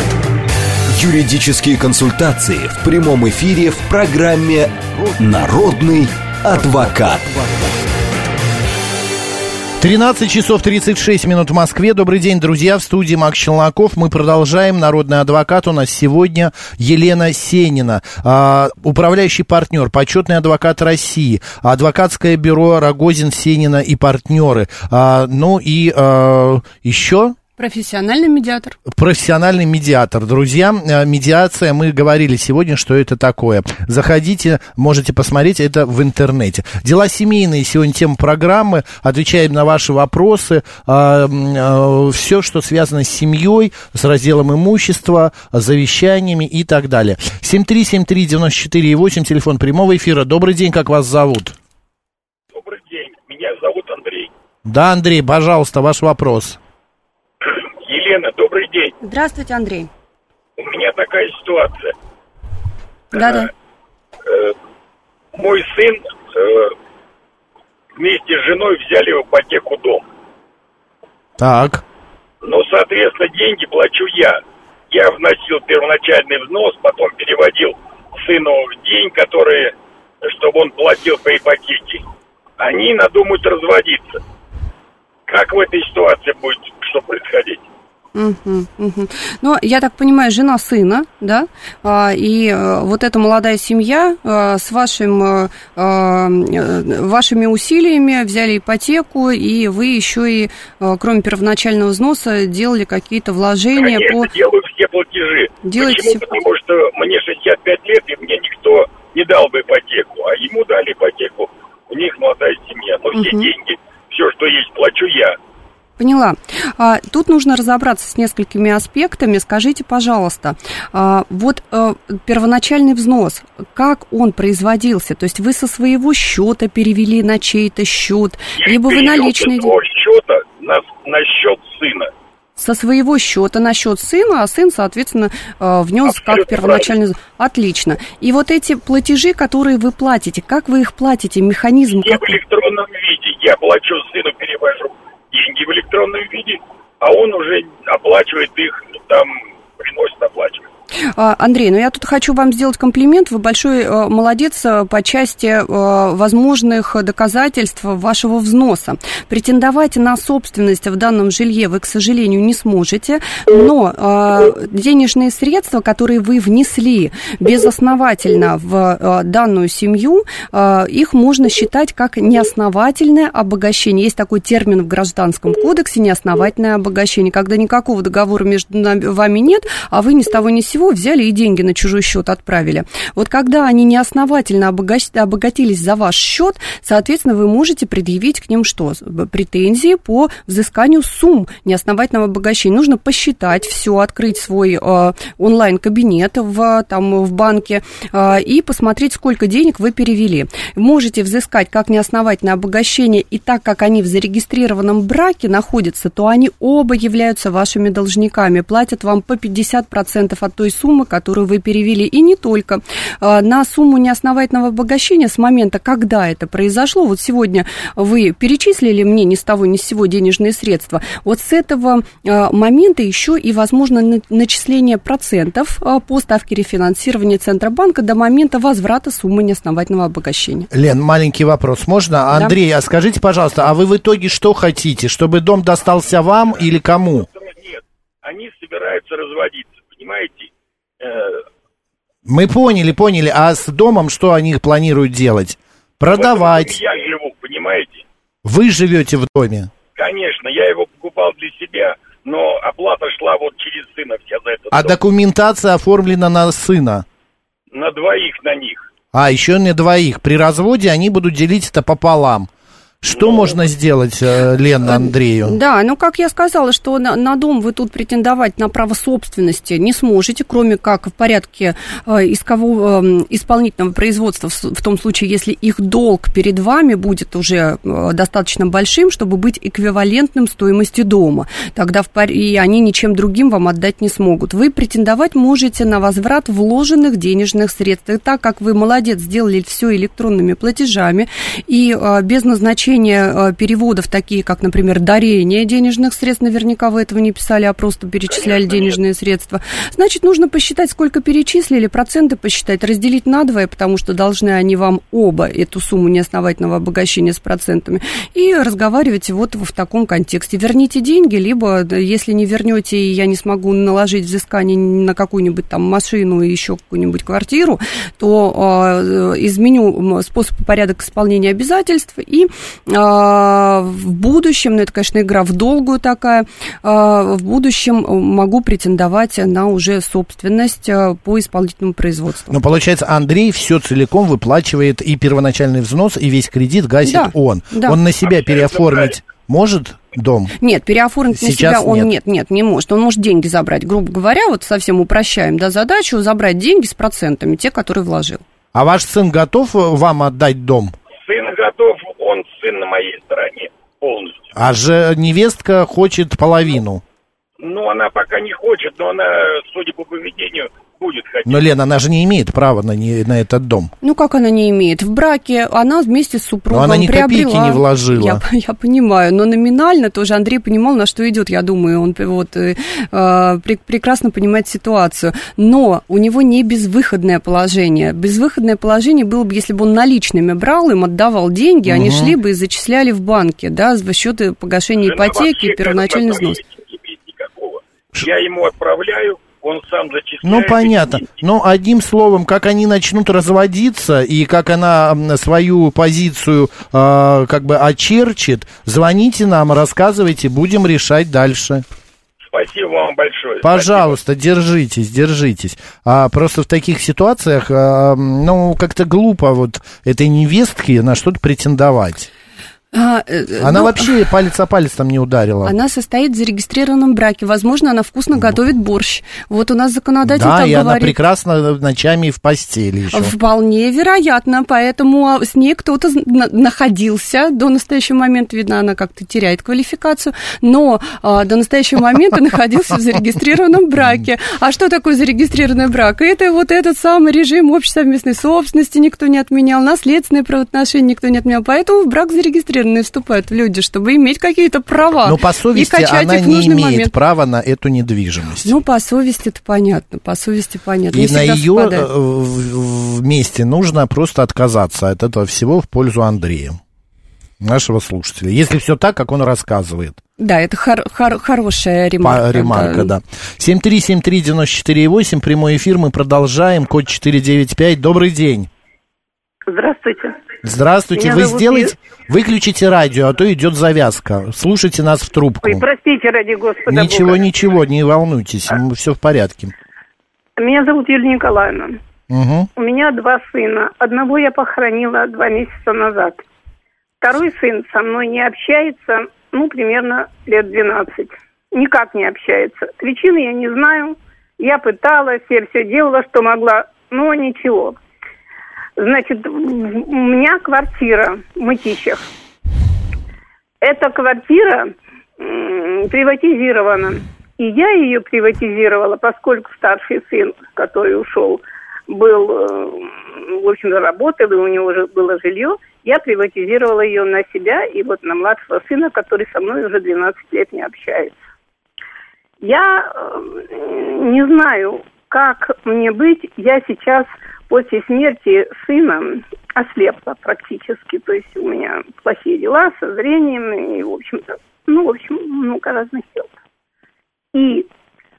Юридические консультации в прямом эфире в программе «Народный адвокат». 13 часов 36 минут в Москве. Добрый день, друзья. В студии Макс Челноков. Мы продолжаем. Народный адвокат у нас сегодня Елена Сенина, э, управляющий партнер, почетный адвокат России, адвокатское бюро Рогозин, Сенина и партнеры. Э, ну и э, еще Профессиональный медиатор. Профессиональный медиатор. Друзья, э, медиация, мы говорили сегодня, что это такое. Заходите, можете посмотреть это в интернете. Дела семейные, сегодня тема программы. Отвечаем на ваши вопросы. А, а, Все, что связано с семьей, с разделом имущества, завещаниями и так далее. 7373948, телефон прямого эфира. Добрый день, как вас зовут? Добрый день, меня зовут Андрей. Да, Андрей, пожалуйста, ваш вопрос. Елена, добрый день. Здравствуйте, Андрей. У меня такая ситуация. Да-да. Э, мой сын э, вместе с женой взяли в ипотеку дом. Так. Ну, соответственно, деньги плачу я. Я вносил первоначальный взнос, потом переводил сыну день, который, чтобы он платил по ипотеке. Они надумают разводиться. Как в этой ситуации будет что происходить? Угу, угу. Ну, я так понимаю, жена сына, да, а, и а, вот эта молодая семья а, с вашим, а, вашими усилиями взяли ипотеку, и вы еще и, кроме первоначального взноса, делали какие-то вложения Конечно, по... делаю все платежи. Делаете Почему? все... Потому что мне 65 лет, и мне никто не дал бы ипотеку, а ему дали ипотеку. У них молодая семья, но все Мгм. деньги, все, что есть, плачу я. Поняла. А, тут нужно разобраться с несколькими аспектами. Скажите, пожалуйста, а, вот а, первоначальный взнос, как он производился? То есть вы со своего счета перевели на чей-то счет, Я либо вы наличные... со своего счета на, на счет сына. Со своего счета на счет сына, а сын, соответственно, а, внес как Абсолютно первоначальный... взнос. Отлично. И вот эти платежи, которые вы платите, как вы их платите? Механизм в какой? электронном виде. Я плачу сыну, перевожу деньги в электронном виде, а он уже оплачивает их, там, приносит, оплачивает. А, Андрей, ну я тут хочу вам сделать комплимент. Вы большой э, молодец э, по части э, возможных доказательств вашего взноса. Претендовать на собственность в данном жилье вы, к сожалению, не сможете, но денежные средства, которые вы внесли безосновательно в данную семью, их можно считать как неосновательное обогащение. Есть такой термин в Гражданском кодексе неосновательное обогащение, когда никакого договора между вами нет, а вы ни с того ни с сего взяли и деньги на чужой счет отправили. Вот когда они неосновательно обогатились за ваш счет, соответственно, вы можете предъявить к ним что? Претензии по взысканию сумм неосновательного обогащения. Нужно посчитать все, открыть свой э, онлайн-кабинет в, там, в банке э, и посмотреть, сколько денег вы перевели. Можете взыскать как неосновательное обогащение, и так как они в зарегистрированном браке находятся, то они оба являются вашими должниками, платят вам по 50% от той суммы, которую вы перевели, и не только. Э, На сумму неосновательного обогащения с момента, когда это произошло, вот сегодня вы перечислили мне ни с того ни с сего денежные средства, вот с этого э, момента еще и возможно на- начисление процентов э, по ставке рефинансирования Центробанка до момента возврата суммы неосновательного обогащения. Лен, маленький вопрос. Можно? Андрей, а скажите, пожалуйста, а вы в итоге что хотите? Чтобы дом достался вам или кому? Нет, они собираются разводиться, понимаете? Э, Мы поняли, поняли. А с домом что они планируют делать? Продавать. Я живу, понимаете? Вы живете в доме. Конечно, я его покупал для себя, но оплата шла вот через сына вся за это. А документация оформлена на сына. На двоих на них. А, еще на двоих. При разводе они будут делить это пополам. Что можно сделать, э, Лена, Андрею? Да, ну, как я сказала, что на, на дом вы тут претендовать на право собственности не сможете, кроме как в порядке э, искового, э, исполнительного производства, в, в том случае, если их долг перед вами будет уже э, достаточно большим, чтобы быть эквивалентным стоимости дома. Тогда в, и они ничем другим вам отдать не смогут. Вы претендовать можете на возврат вложенных денежных средств. И так как вы, молодец, сделали все электронными платежами и э, без назначения э, переводов, такие как, например, дарение денежных средств, наверняка вы этого не писали, а просто перечисляли Конечно, нет. денежные средства, значит, нужно посчитать, сколько перечислили, проценты посчитать, разделить на двое, потому что должны они вам оба эту сумму неосновательного обогащения с процентами, и разговаривать вот в таком контексте. Верните деньги, либо, если не вернете, и я не смогу наложить взыскание на какую-нибудь там машину и еще какую-нибудь квартиру, то э, изменю м, способ и порядок исполнения обязательств и в будущем, ну это, конечно, игра в долгую такая, а, в будущем могу претендовать на уже собственность а, по исполнительному производству. Ну, получается, Андрей все целиком выплачивает и первоначальный взнос, и весь кредит гасит Да, он. да. Он на себя переоформить может дом? Нет, переоформить на Сейчас себя он нет. нет. нет, не может. Он может деньги забрать, грубо говоря, вот совсем упрощаем, да, задачу забрать деньги с процентами, те, которые вложил. А ваш сын готов вам отдать дом? Сын готов, он сын на моей стороне полностью. А же невестка хочет половину. Ну, она пока не хочет, но она, судя по поведению, Но, Лена, она же не имеет права на, не- на этот дом. Ну, как она не имеет? В браке она вместе с супругом Но она ни копейки приобрела. не вложила. Я, [LAUGHS] я понимаю, но номинально тоже Андрей понимал, на что идет, я думаю, он вот э, э, пре- прекрасно понимает ситуацию. Но у него не безвыходное положение. Безвыходное положение было бы, если бы он наличными брал, им отдавал деньги, они шли бы и зачисляли в банке, да, за счет погашения Жена ипотеки первоначальный взнос. Я ему отправляю, он сам зачисляет. Ну, понятно. деньги. Ну, одним словом, как они начнут разводиться, и как она свою позицию э, как бы очерчит, звоните нам, рассказывайте, будем решать дальше. Спасибо вам большое. Пожалуйста, держитесь, держитесь. А просто в таких ситуациях, а, ну, как-то глупо вот этой невестке на что-то претендовать. А, э, Она ну, вообще [LAUGHS] палец о палец там не ударила. Она состоит в зарегистрированном браке. Возможно, она вкусно готовит борщ. Вот у нас законодатель да, так и она говорит. прекрасно ночами в постели еще. Вполне вероятно, поэтому а, с ней кто-то находился до настоящего момента, видно, она как-то теряет квалификацию, но а, до настоящего момента [LAUGHS] находился в зарегистрированном браке. А что такое зарегистрированный брак? Это вот этот самый режим общей совместной собственности никто не отменял, наследственные правоотношения никто не отменял, поэтому в брак зарегистрированные вступают люди, чтобы иметь какие-то права Но по и совести качать она в не имеет момент. права на эту недвижимость. Ну, по совести это понятно, по совести понятно. И Не на ее совпадает. э, в- вместе нужно просто отказаться от этого всего в пользу Андрея, нашего слушателя. Если все так, как он рассказывает. Да, это хор- хор- хорошая ремарка. По- ремарка, да. 7373948, прямой эфир, мы продолжаем, код 495. Добрый день. Здравствуйте. Здравствуйте, Меня вы зовут сделайте, выключите радио, а то идет завязка. Слушайте нас в трубку. Ой, простите, ради Господа Ничего, Бога. ничего, не волнуйтесь, все в порядке. Меня зовут Юлия Николаевна. Мгм. У меня два сына. Одного я похоронила два месяца назад. Второй сын со мной не общается, ну, примерно лет 12. Никак не общается. Причины я не знаю. Я пыталась, я все делала, что могла, но ничего. Значит, у меня квартира в Мытищах. Эта квартира приватизирована. И я ее приватизировала, поскольку старший сын, который ушел, был, э, в общем-то, работал, и у него уже было жилье, я приватизировала ее на себя и вот на младшего сына, который со мной уже 12 лет не общается. Я э, не знаю, как мне быть. Я сейчас после смерти сына ослепла практически. То есть у меня плохие дела со зрением и, в общем-то, ну, в общем, много разных дел. И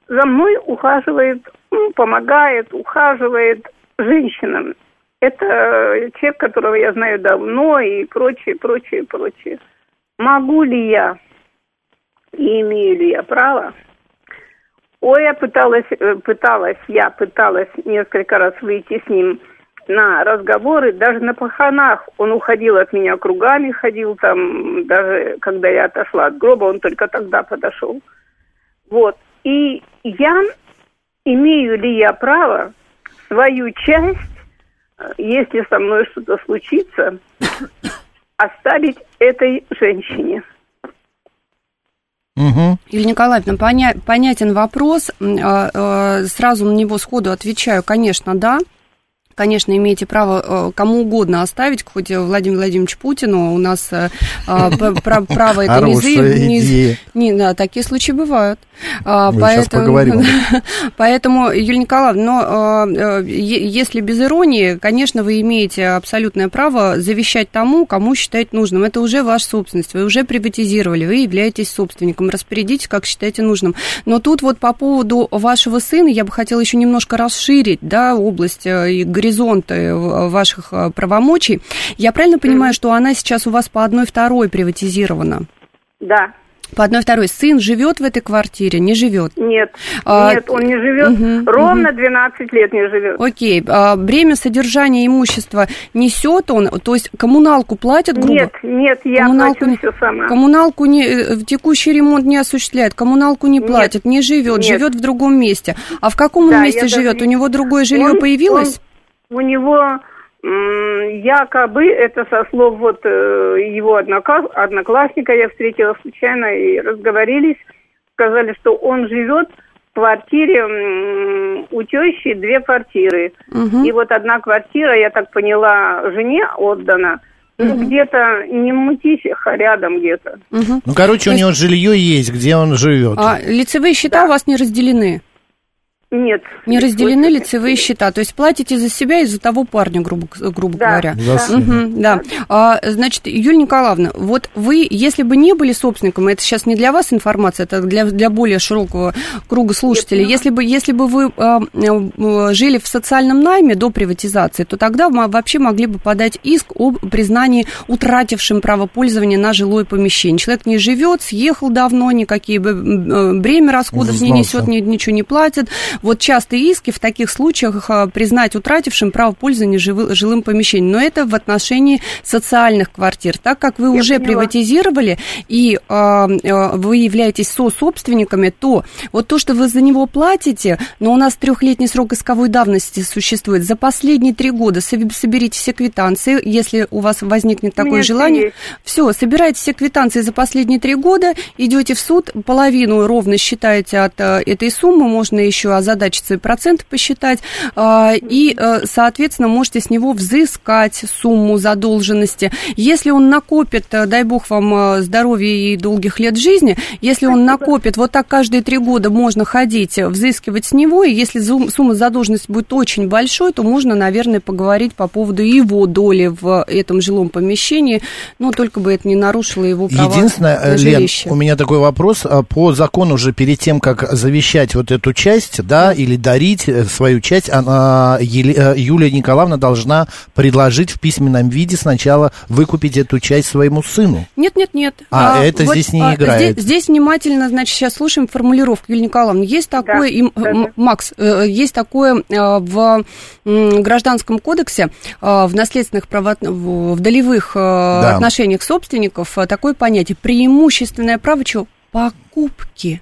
за мной ухаживает, ну, помогает, ухаживает женщина. Это человек, которого я знаю давно и прочее, прочее, прочее. Могу ли я и имею ли я право? Ой, я пыталась, э, пыталась, я пыталась несколько раз выйти с ним на разговоры, даже на похоронах он уходил от меня кругами, ходил там, даже когда я отошла от гроба, он только тогда подошел. Вот. И я, имею ли я право свою часть, э, если со мной что-то случится, [COUGHS] оставить этой женщине? Угу. Юлия Николаевна, поня- понятен вопрос. А, а, Сразу на него сходу отвечаю, конечно, да. Конечно, имеете право э, кому угодно оставить, хоть Владимир Владимирович Путину. У нас э, [LAUGHS] право это заяв- не- да, такие случаи бывают. А, об [LAUGHS] Поэтому, Юлия Николаевна, но э, если без иронии, конечно, вы имеете абсолютное право завещать тому, кому считаете нужным. Это уже ваша собственность, вы уже приватизировали, вы являетесь собственником. Распорядитесь, как считаете нужным. Но тут вот по поводу вашего сына я бы хотела еще немножко расширить, да, область э, и горизонты ваших э, правомочий. Я правильно понимаю, что она сейчас у вас по одной второй приватизирована? Да. По одной второй. Сын живет в этой квартире, не живет? Нет, А, нет, он не живет, мгм, ровно 12 лет не живет. Окей, а бремя содержания имущества несет он, то есть коммуналку платят, грубо? Нет, нет, я Коммуналку плачу не- все сама. Коммуналку не, э, в текущий ремонт не осуществляет, коммуналку не Нет. платит, не живет, Нет. живет в другом месте. А в каком он Да, месте я живет? даже- У него другое жилье Он- появилось? он- у него якобы, это со слов вот э, его однокла- одноклассника, я встретила случайно и разговорились, сказали, что он живет в квартире у тещи две квартиры. Мгм. И вот одна квартира, я так поняла, жене отдана, ну, где-то не в Мутисях, а рядом где-то. Мгм. Ну, короче, у него жилье есть, где он живет. А лицевые счета у вас не разделены? Нет. Не разделены Вот- лицевые счета, то есть платите за себя и за того парня, грубо, грубо Да. говоря. Сына. Мгм, да. А, значит, Юлия Николаевна, вот вы, если бы не были собственником, это сейчас не для вас информация, это для, для более широкого круга слушателей, если бы, если бы вы а, а, жили в социальном найме до приватизации, то тогда вы вообще могли бы подать иск об признании утратившим право пользования на жилое помещение. Человек не живет, съехал давно, никакие э, бремя расходов не несет, ни- ничего не платит. Вот частые иски в таких случаях а, признать утратившим право пользования жилым помещением. Но это в отношении социальных квартир. Так как вы уже поняла. приватизировали и а, а, вы являетесь сособственниками, то вот то, что вы за него платите, но у нас трехлетний срок исковой давности существует, за последние три года соберите все квитанции, если у вас возникнет такое желание. есть. Все, собираете все квитанции за последние три года, идете в суд, половину ровно считаете от э, этой суммы, можно еще озадачиться и проценты посчитать, а, и, э, соответственно, можете с него взыскать сумму задолженности. Если он накопит, э, дай бог вам э, здоровья и долгих лет жизни, если он накопит, вот так каждые три года можно ходить, взыскивать с него, и если сумма задолженности будет очень большой, то можно, наверное, поговорить по поводу его доли в этом жилом помещении, но только бы это не нарушило его права Единственное, на Лен, у меня такой вопрос. А, По закону же перед тем, как завещать вот эту часть, да, или дарить э, свою часть, она, Еле- э, Юлия Николаевна должна предложить в письменном виде сначала выкупить эту часть своему сыну. Нет, нет, нет. А, это здесь не играет. Здесь, здесь внимательно, значит, сейчас слушаем формулировку, Юлия Николаевна. Есть такое, да, м, да. Макс, э, есть такое э, в Гражданском кодексе, э, в наследственных право, в в долевых э, отношениях собственников э, такое понятие преимущественное право чего? Покупки.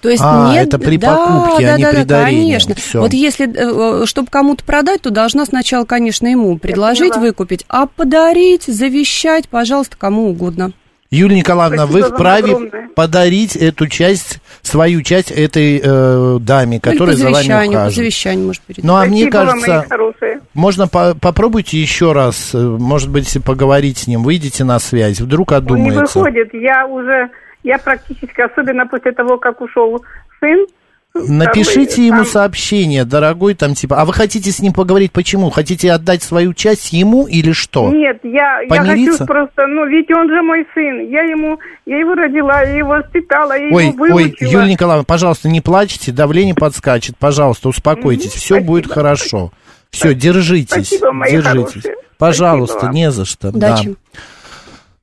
То есть А, нет, это при да, покупке, да, а не да, при да, дарении. конечно. Всё. Вот если, чтобы кому-то продать, то должна сначала, конечно, ему предложить выкупить, а подарить, завещать, пожалуйста, кому угодно. Юлия Николаевна, вы Спасибо вам вправе огромное. подарить эту часть, свою часть этой э, даме, Ну, или которая за вами завещанию, по ухаживает. завещанию, может, передать. Ну, а мне Спасибо вам, кажется, хорошие. можно по- попробуйте еще раз, э, может быть, поговорить с ним, выйдите на связь, вдруг Он не одумается. выходит. Я уже, я практически, особенно после того, как ушел сын. Напишите там- ему сообщение, дорогой, там типа, а вы хотите с ним поговорить, почему? Хотите отдать свою часть ему или что? Нет, я, я хочу просто, ну, ведь он же мой сын. Я ему, я его родила, я его воспитала, я Ой, его ой, выучила. Юлия Николаевна, пожалуйста, не плачьте, давление подскачет, пожалуйста, успокойтесь, все спасибо. будет хорошо. Все, держитесь, Спасибо, держитесь. хорошие. Пожалуйста, Спасибо вам. не за что. Удачи. Да.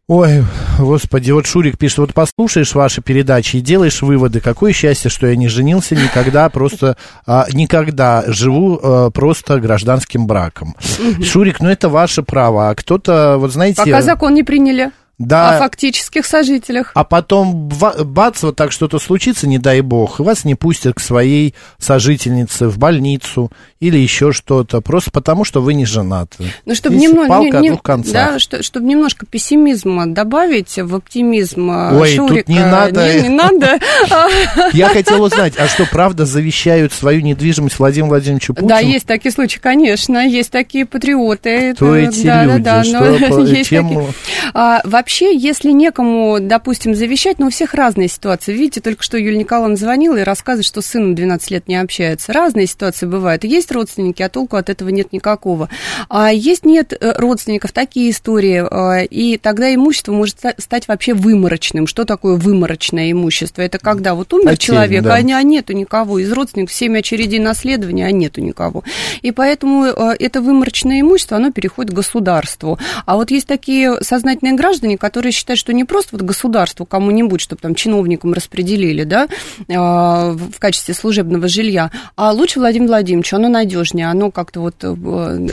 Ой, господи, вот Шурик пишет, вот послушаешь ваши передачи и делаешь выводы, какое счастье, что я не женился никогда, просто а, никогда живу а, просто гражданским браком. Шурик, ну это ваше право, а кто-то, вот знаете... Пока закон не приняли. Да. О фактических сожителях. А потом ба- бац, вот так что-то случится, не дай бог, и вас не пустят к своей сожительнице в больницу или еще что-то, просто потому, что вы не женаты. Ну, чтобы немного, палка не- концах. да, что, чтобы немножко пессимизма добавить в оптимизм э, Ой, тут Шурика. не надо. Не, не надо. [LAUGHS] Я хотел узнать, а что, правда, завещают свою недвижимость Владимиру Владимировичу Путину? Да, есть такие случаи, конечно, есть такие патриоты. Кто эти да, люди? Да, да, Что [LAUGHS] чем-. А, вообще, если некому, допустим, завещать, ну, у всех разные ситуации. Видите, только что Юлия Николаевна звонила и рассказывает, что сын 12 лет не общается. Разные ситуации бывают. Есть родственники, а толку от этого нет никакого. А есть нет э, родственников, такие истории. а, И тогда имущество может ста- стать вообще выморочным. Что такое выморочное имущество? Это когда вот умер Отдельно, человек, да. а а нету никого. Из родственников 7 очередей наследования, а нету никого. И поэтому э, это выморочное имущество, оно переходит к государству. А вот есть такие сознательные граждане, которые считают, что не просто вот государству кому-нибудь, чтобы там чиновникам распределили, да, э, в качестве служебного жилья, а лучше Владимир Владимирович, оно надежнее, оно как-то вот э,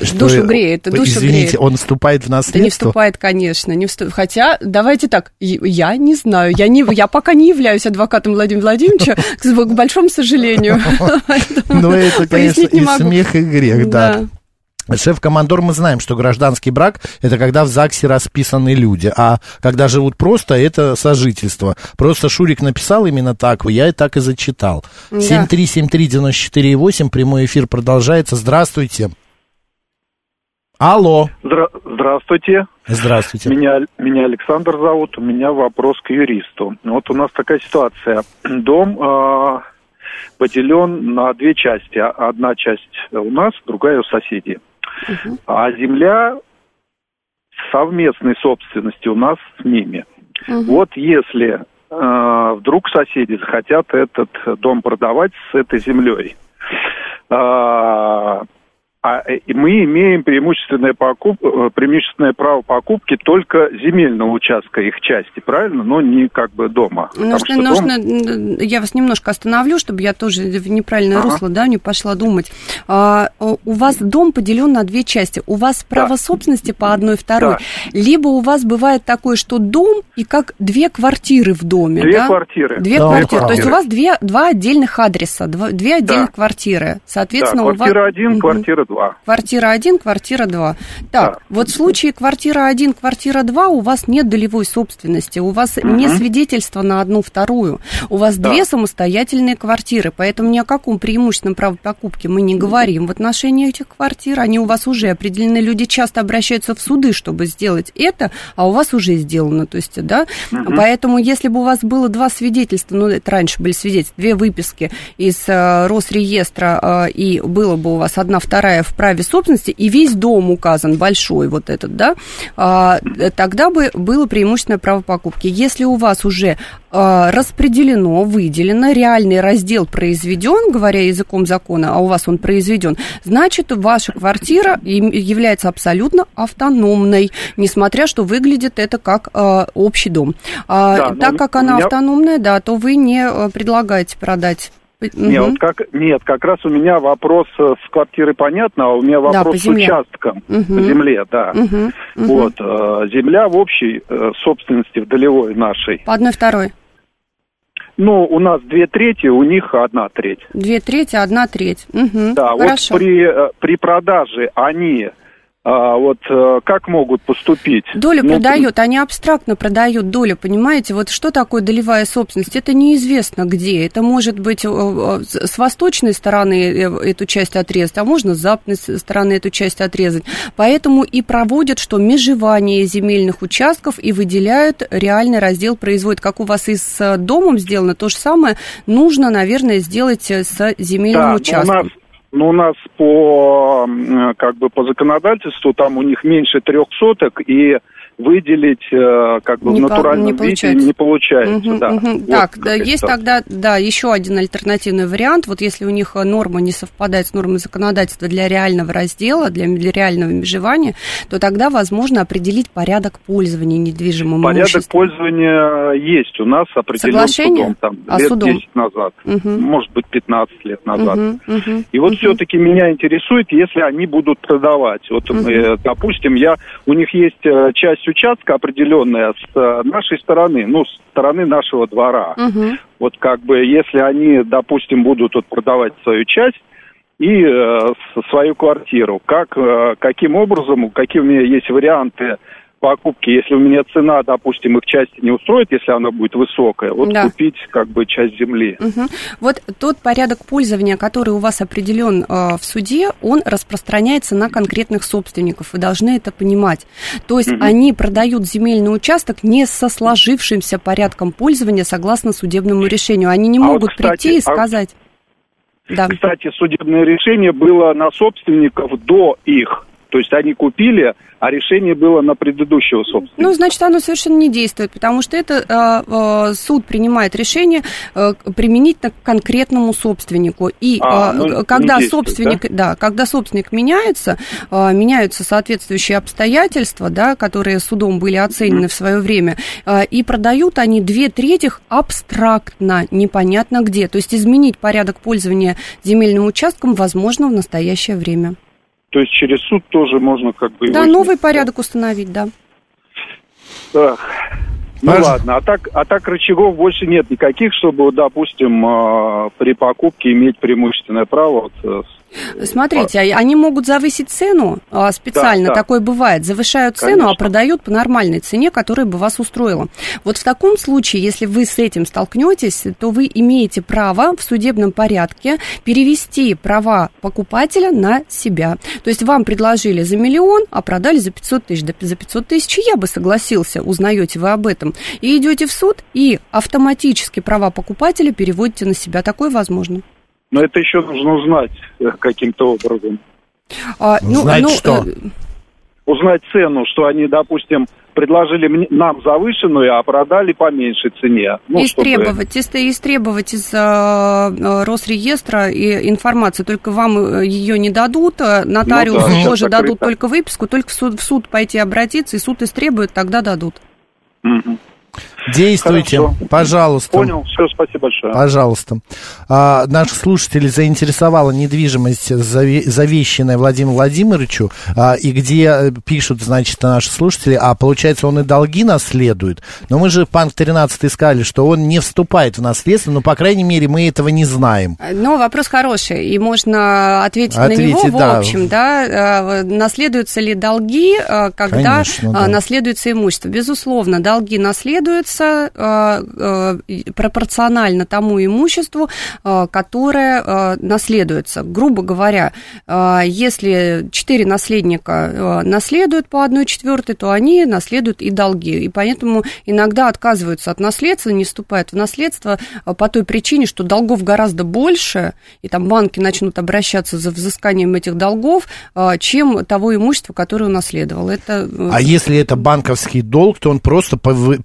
Что, душу греет, душу Извините, греет. он вступает в Да не наследство? вступает, конечно, не вступ... Хотя, давайте так, я не знаю, я, не, я пока не являюсь адвокатом Владимира Владимировича, к, большому сожалению. Поэтому [LAUGHS] Ну, это, конечно, и смех, и грех, да. Шеф-командор, мы знаем, что гражданский брак – это когда в ЗАГСе расписаны люди, а когда живут просто, это сожительство. Просто Шурик написал именно так, я и так и зачитал. Да. 7373948, прямой эфир продолжается. Здравствуйте. Алло. Здра- Здравствуйте. Здравствуйте. Меня, меня Александр зовут. У меня вопрос к юристу. Вот у нас такая ситуация. [CLEARS THROAT] Дом э, поделен на две части. Одна часть у нас, другая у соседей. А земля совместной собственности у нас с ними. Вот если э, вдруг соседи захотят этот дом продавать с этой землей, а, а, э, мы имеем преимущественное, покуп, э, преимущественное право покупки только земельного участка их части, правильно? Но не как бы дома. Нужно, что дом- нужно, я вас немножко остановлю, чтобы я тоже в неправильное Ага. русло, да, не пошла думать. А, у вас дом поделен на две части. У вас право собственности по одной второй. Либо у вас бывает такое, что дом и как две квартиры в доме. Две да? квартиры. Две Да, квартиры. две То есть у квартиры. вас две, два отдельных адреса, два- две отдельных квартиры. Соответственно, да, у вас... квартира один, квартира два. Квартира 1, квартира 2. Так, вот в случае квартира 1, квартира 2 у вас нет долевой собственности, у вас не свидетельство на одну вторую. У вас Да. две самостоятельные квартиры, поэтому ни о каком преимущественном праве покупки мы не говорим в отношении этих квартир. Они у вас уже определены. Люди часто обращаются в суды, чтобы сделать это, а у вас уже сделано. То есть, да, Мгм. поэтому если бы у вас было два свидетельства, ну, это раньше были свидетельства, две выписки из э, Росреестра, э, и было бы у вас одна вторая в праве собственности, и весь дом указан, большой вот этот, да, а, тогда бы было преимущественное право покупки. Если у вас уже э, распределено, выделено, реальный раздел произведен, говоря языком закона, а у вас он произведен, значит, ваша квартира является абсолютно автономной, несмотря что выглядит это как э, общий дом. А, Да, так как она меня- автономная, да, то вы не э, предлагаете продать. Не, Мгм. вот как, нет, как раз у меня вопрос э, с квартирой понятно, а у меня Да, вопрос по с участком, Мгм. по земле, да. Мгм. Вот, э, земля в общей э, собственности, в долевой нашей. По одной второй. Ну, у нас две трети, у них одна треть. Две трети, одна треть. Мгм, Да, Хорошо. вот при, э, при продаже они а, вот э, как могут поступить? Долю Ну, продают, они абстрактно продают долю, понимаете? Вот что такое долевая собственность? Это неизвестно где. Это может быть э, э, с восточной стороны эту часть отрезать, а можно с западной стороны эту часть отрезать. Поэтому и проводят, что межевание земельных участков и выделяют реальный раздел производят. Как у вас и с домом сделано, то же самое нужно, наверное, сделать с земельным Да, но у участком. нас, ну, у нас по, м, как бы по законодательству там у них меньше трех соток, и выделить э, как бы Не в по- натуральном не виде получается. не получается. Мгм, да. мгм. Вот так, да, есть тогда, да, еще один альтернативный вариант. Вот если у них э, норма не совпадает с нормой законодательства для реального раздела, для, для реального межевания, то тогда возможно определить порядок пользования недвижимым Порядок имуществом. пользования есть у нас определен Соглашение? судом там, А лет судом? 10 назад, Мгм. может быть 15 лет назад. Мгм, мгм, И вот мгм. все-таки меня интересует, если они будут продавать. Вот, э, допустим, я, у них есть часть участка определенная с э, нашей стороны, ну, с стороны нашего двора. Мгм. Вот как бы, если они, допустим, будут вот продавать свою часть и э, свою квартиру, как, э, каким образом, какие у меня есть варианты покупки, если у меня цена, допустим, их части не устроит, если она будет высокая, вот Да. купить как бы часть земли. Мгм. Вот тот порядок пользования, который у вас определен э, в суде, он распространяется на конкретных собственников. Вы должны это понимать. То есть Мгм. они продают земельный участок не со сложившимся порядком пользования согласно судебному решению. Они не А вот, могут кстати, прийти и а- сказать. Да. Кстати, судебное решение было на собственников до их. То есть они купили, а решение было на предыдущего собственника. Ну, значит, оно совершенно не действует, потому что это э, суд принимает решение э, применительно к конкретному собственнику. И А, э, ну, когда собственник, да? когда собственник меняется, э, меняются соответствующие обстоятельства, да, которые судом были оценены в свое время, э, и продают они две трети абстрактно, непонятно где. То есть изменить порядок пользования земельным участком возможно в настоящее время. То есть через суд тоже можно как бы... Да, его новый порядок установить, да. Ах. Ну Пож- ладно, а так, а так рычагов больше нет никаких, чтобы, допустим, э, при покупке иметь преимущественное право. Вот, э, с- Смотрите, а- они могут завысить цену а, специально, Да, да. такое бывает, завышают цену, а Конечно. продают по нормальной цене, которая бы вас устроила. Вот в таком случае, если вы с этим столкнетесь, то вы имеете право в судебном порядке перевести права покупателя на себя. То есть вам предложили за миллион, а продали за 500 тысяч. Да за 500 тысяч я бы согласился, узнаете вы об этом. И идете в суд, и автоматически права покупателя переводите на себя. Такое возможно. Но это еще нужно узнать э, каким-то образом. А, Знать что? э, Узнать цену, что они, допустим, предложили мне- нам завышенную, а продали по меньшей цене. Ну, чтобы- истребовать, ист- истребовать из э, э, Росреестра и информацию, только вам ее не дадут, нотариусу Ну да, тоже дадут закрыто. только выписку, только в суд, в суд пойти обратиться, и суд истребует, тогда дадут. Мгм. Действуйте, Хорошо. пожалуйста. Понял, все, спасибо большое. Пожалуйста. А, наших слушателей заинтересовала недвижимость, заве- завещанная Владимиру Владимировичу, а, и где э, пишут, значит, наши слушатели, а получается, он и долги наследует. Но мы же, пан 13 сказали, что он не вступает в наследство, но, по крайней мере, мы этого не знаем. Но вопрос хороший, и можно ответить, на Ответить, него. В да. общем, да, э, наследуются ли долги, э, когда Конечно, э, да. наследуется имущество? Безусловно, долги наследуются э, э, и пропорционально тому имуществу, э, которое э, наследуется. Грубо говоря, э, если четыре наследника э, наследуют по одной четвертой, то они наследуют и долги. И поэтому иногда отказываются от наследства, не вступают в наследство э, по той причине, что долгов гораздо больше, и там банки начнут обращаться за взысканием этих долгов, э, чем того имущества, которое унаследовал. Это э, А если это банковский долг, то он просто пов-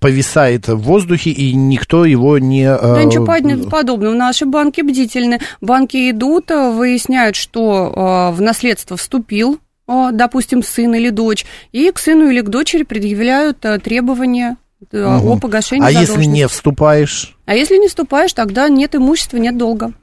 повисает в воздухе, и никто его не... э, Да ничего под- подобного. Наши банки бдительны. Банки идут, э, выясняют, что э, в наследство вступил, допустим, сын или дочь, и к сыну или к дочери предъявляют требования э, о погашении А если не вступаешь? А если не вступаешь, тогда нет имущества, нет долга.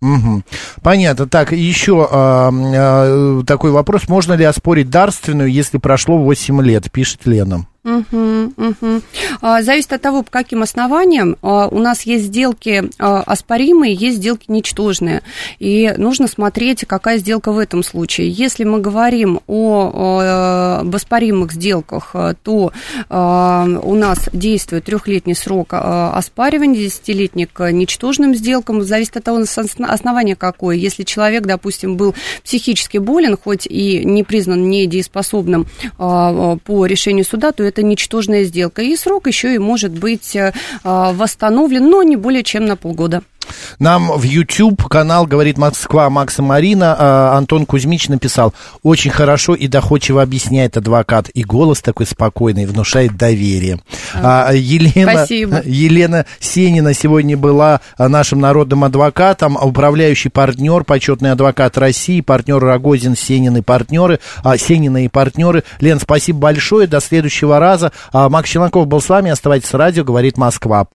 Мгм. Понятно. Так, еще а, а, такой вопрос. Можно ли оспорить дарственную, если прошло 8 лет, пишет Лена. Мгм, мгм. А, Зависит от того, по каким основаниям. А, У нас есть сделки а, оспоримые, есть сделки ничтожные. И нужно смотреть, какая сделка в этом случае. Если мы говорим о, о, об оспоримых сделках, а, то а, у нас действует трехлетний срок а, оспаривания, десятилетний к ничтожным сделкам. Зависит от того, с осно- основания какое. Если человек, допустим, был психически болен, хоть и не признан недееспособным а, по решению суда, то это ничтожная сделка. И срок еще и может быть а, восстановлен, но не более чем на полгода. Нам в YouTube канал «Говорит Москва» Макса Марина а, Антон Кузьмич написал, очень хорошо и доходчиво объясняет адвокат, и голос такой спокойный, внушает доверие. А, Елена, Спасибо. Елена Сенина сегодня была а, нашим народным адвокатом, а управляющий партнер, почетный адвокат России, партнер Рогозин, Сенин и партнеры, а, Сенина и партнеры. Лен, спасибо большое, до следующего раза. А, Макс Челноков был с вами, оставайтесь с радио, говорит Москва.